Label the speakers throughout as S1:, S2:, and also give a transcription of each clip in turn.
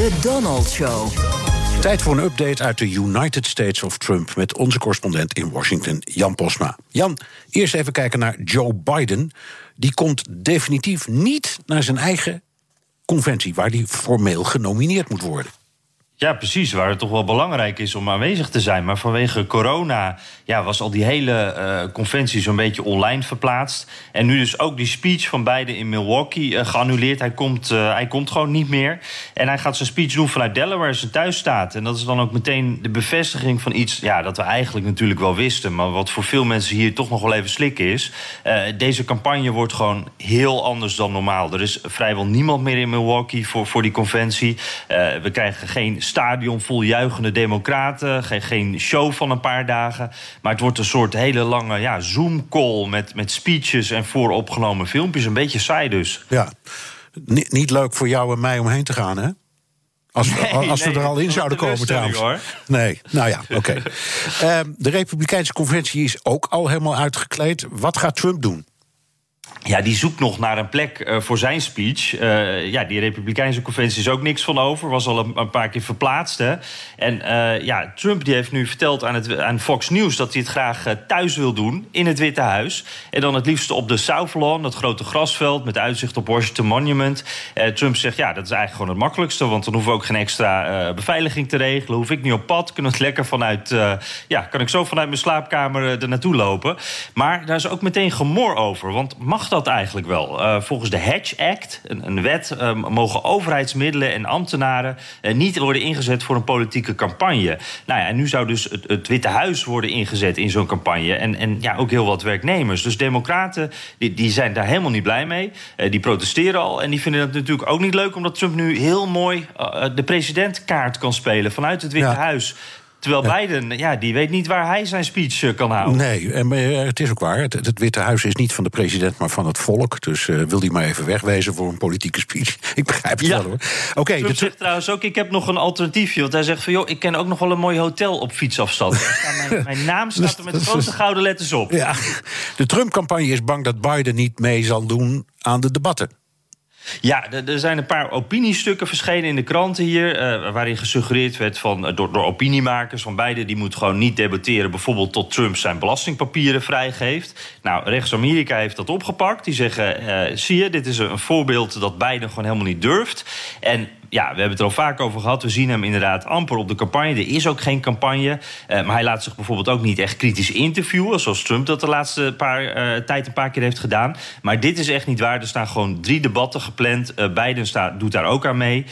S1: De Donald Show.
S2: Tijd voor een update uit de United States of Trump met onze correspondent in Washington, Jan Posma. Jan, eerst even kijken naar Joe Biden. Die komt definitief niet naar zijn eigen conventie, waar hij formeel genomineerd moet worden.
S3: Ja, precies. Waar het toch wel belangrijk is om aanwezig te zijn. Maar vanwege corona ja, was al die hele uh, conventie zo'n beetje online verplaatst. En nu dus ook die speech van Biden in Milwaukee uh, geannuleerd. Hij komt, uh, hij komt gewoon niet meer. En hij gaat zijn speech doen vanuit Delaware, zijn thuisstaat. En dat is dan ook meteen de bevestiging van iets ja, dat we eigenlijk natuurlijk wel wisten. Maar wat voor veel mensen hier toch nog wel even slikken is. deze campagne wordt gewoon heel anders dan normaal. Er is vrijwel niemand meer in Milwaukee voor, voor die conventie. we krijgen geen stadion vol juichende democraten. Geen, geen show van een paar dagen. Maar het wordt een soort hele lange ja, Zoom-call met, met speeches en vooropgenomen filmpjes. Een beetje saai dus.
S2: Ja, niet, niet leuk voor jou en mij om heen te gaan, hè? Als, we, als we er al in zouden komen trouwens. Hoor. Nee, nou ja, oké. Okay. uh, de Republikeinse conventie is ook al helemaal uitgekleed. Wat gaat Trump doen?
S3: Ja, die zoekt nog naar een plek uh, voor zijn speech. Uh, ja, die Republikeinse conventie is ook niks van over. Was al een, paar keer verplaatst. Hè. En uh, ja, Trump die heeft nu verteld aan, het, aan Fox News... dat hij het graag thuis wil doen, in het Witte Huis. En dan het liefst op de South Lawn, dat grote grasveld... met uitzicht op Washington Monument. Trump zegt, ja, dat is eigenlijk gewoon het makkelijkste... want dan hoeven we ook geen extra beveiliging te regelen. Hoef ik niet op pad, kunnen het lekker vanuit... ja, kan ik zo vanuit mijn slaapkamer er naartoe lopen. Maar daar is ook meteen gemor over, want dat eigenlijk wel? Uh, volgens de Hedge Act, een, een wet, uh, mogen overheidsmiddelen en ambtenaren uh, niet worden ingezet voor een politieke campagne. Nou ja, en nu zou dus het, het Witte Huis worden ingezet in zo'n campagne. En, en ja, ook heel wat werknemers. Dus Democraten die, die zijn daar helemaal niet blij mee. die protesteren al. En die vinden het natuurlijk ook niet leuk, omdat Trump nu heel mooi de presidentkaart kan spelen vanuit het Witte ja. Huis. Terwijl Biden, ja, die weet niet waar hij zijn speech uh, kan houden.
S2: Nee, en uh, het is ook waar. Het, het, Witte Huis is niet van de president, maar van het volk. Dus uh, wil hij maar even wegwezen voor een politieke speech. Ik begrijp het
S3: ja.
S2: wel hoor. Oké.
S3: Okay, zegt trouwens ook, ik heb nog een alternatiefje. Want hij zegt van, joh, ik ken ook nog wel een mooi hotel op fietsafstand. mijn, mijn, naam staat er met grote gouden letters op.
S2: Ja, de Trump-campagne is bang dat Biden niet mee zal doen aan de debatten.
S3: Ja, er zijn een paar opiniestukken verschenen in de kranten hier. Uh, waarin gesuggereerd werd van, door, door opiniemakers van beide. die moet gewoon niet debatteren. bijvoorbeeld tot Trump zijn belastingpapieren vrijgeeft. Nou, rechts-Amerika heeft dat opgepakt. Die zeggen: uh, zie je, dit is een voorbeeld dat Biden gewoon helemaal niet durft. En ja, we hebben het er al vaak over gehad. We zien hem inderdaad amper op de campagne. Er is ook geen campagne. Uh, maar hij laat zich bijvoorbeeld ook niet echt kritisch interviewen. Zoals Trump dat de laatste paar, uh, tijd een paar keer heeft gedaan. Maar dit is echt niet waar. Er staan gewoon drie debatten gepland. Uh, Biden staat, doet daar ook aan mee.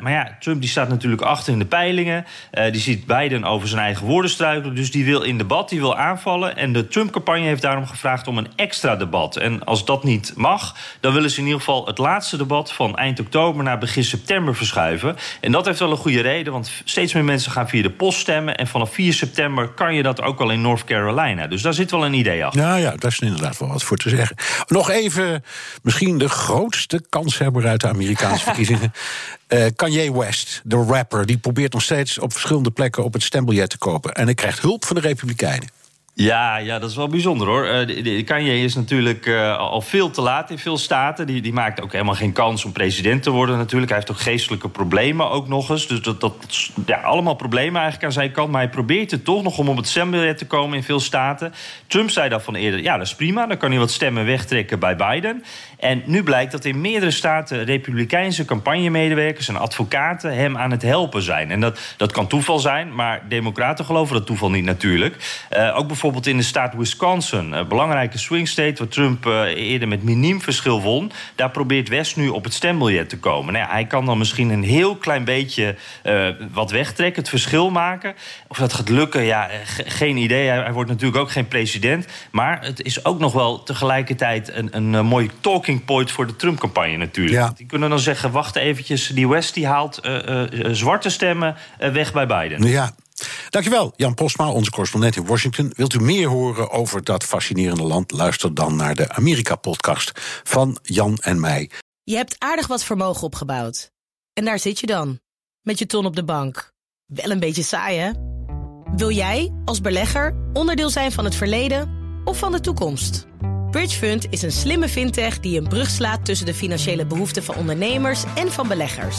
S3: maar ja, Trump die staat natuurlijk achter in de peilingen. die ziet Biden over zijn eigen woorden struikelen. Dus die wil in debat, die wil aanvallen. En de Trump-campagne heeft daarom gevraagd om een extra debat. En als dat niet mag, dan willen ze in ieder geval het laatste debat van eind oktober naar begin september verschuiven. En dat heeft wel een goede reden, want steeds meer mensen gaan via de post stemmen. En vanaf 4 september kan je dat ook al in North Carolina. Dus daar zit wel een idee achter.
S2: Ja, ja, daar is inderdaad wel wat voor te zeggen. Nog even, misschien de grootste kanshebber uit de Amerikaanse verkiezingen. Uh, Kanye West, de rapper, die probeert nog steeds op verschillende plekken op het stembiljet te kopen. En hij krijgt hulp van de Republikeinen.
S3: Ja, ja, dat is wel bijzonder hoor. Uh, Kanye is natuurlijk uh, al veel te laat in veel staten. Die, die maakt ook helemaal geen kans om president te worden natuurlijk. Hij heeft ook geestelijke problemen ook nog eens. Dus dat, dat ja, allemaal problemen eigenlijk aan zijn kant. Maar hij probeert het toch nog om op het stembiljet te komen in veel staten. Trump zei daarvan eerder, ja dat is prima. Dan kan hij wat stemmen wegtrekken bij Biden. En nu blijkt dat in meerdere staten republikeinse campagnemedewerkers en advocaten hem aan het helpen zijn. En dat, dat kan toeval zijn, maar democraten geloven dat toeval niet natuurlijk. Uh, ook bijvoorbeeld bijvoorbeeld in de staat Wisconsin, een belangrijke swing state, waar Trump uh, eerder met miniem verschil won. Daar probeert West nu op het stembiljet te komen. Nou ja, hij kan dan misschien een heel klein beetje uh, wat wegtrekken, het verschil maken. Of dat gaat lukken, ja, geen idee. Hij, hij, wordt natuurlijk ook geen president. Maar het is ook nog wel tegelijkertijd een, een, een mooi talking point voor de Trump-campagne natuurlijk. Ja. Die kunnen dan zeggen: wacht eventjes, die West die haalt uh, zwarte stemmen weg bij Biden.
S2: Ja, Dankjewel, Jan Postma, onze correspondent in Washington. Wilt u meer horen over dat fascinerende land? Luister dan naar de Amerika-podcast van Jan en mij.
S4: Je hebt aardig wat vermogen opgebouwd. En daar zit je dan, met je ton op de bank. Wel een beetje saai, hè? Wil jij, als belegger, onderdeel zijn van het verleden of van de toekomst? Bridgefund is een slimme fintech die een brug slaat tussen de financiële behoeften van ondernemers en van beleggers.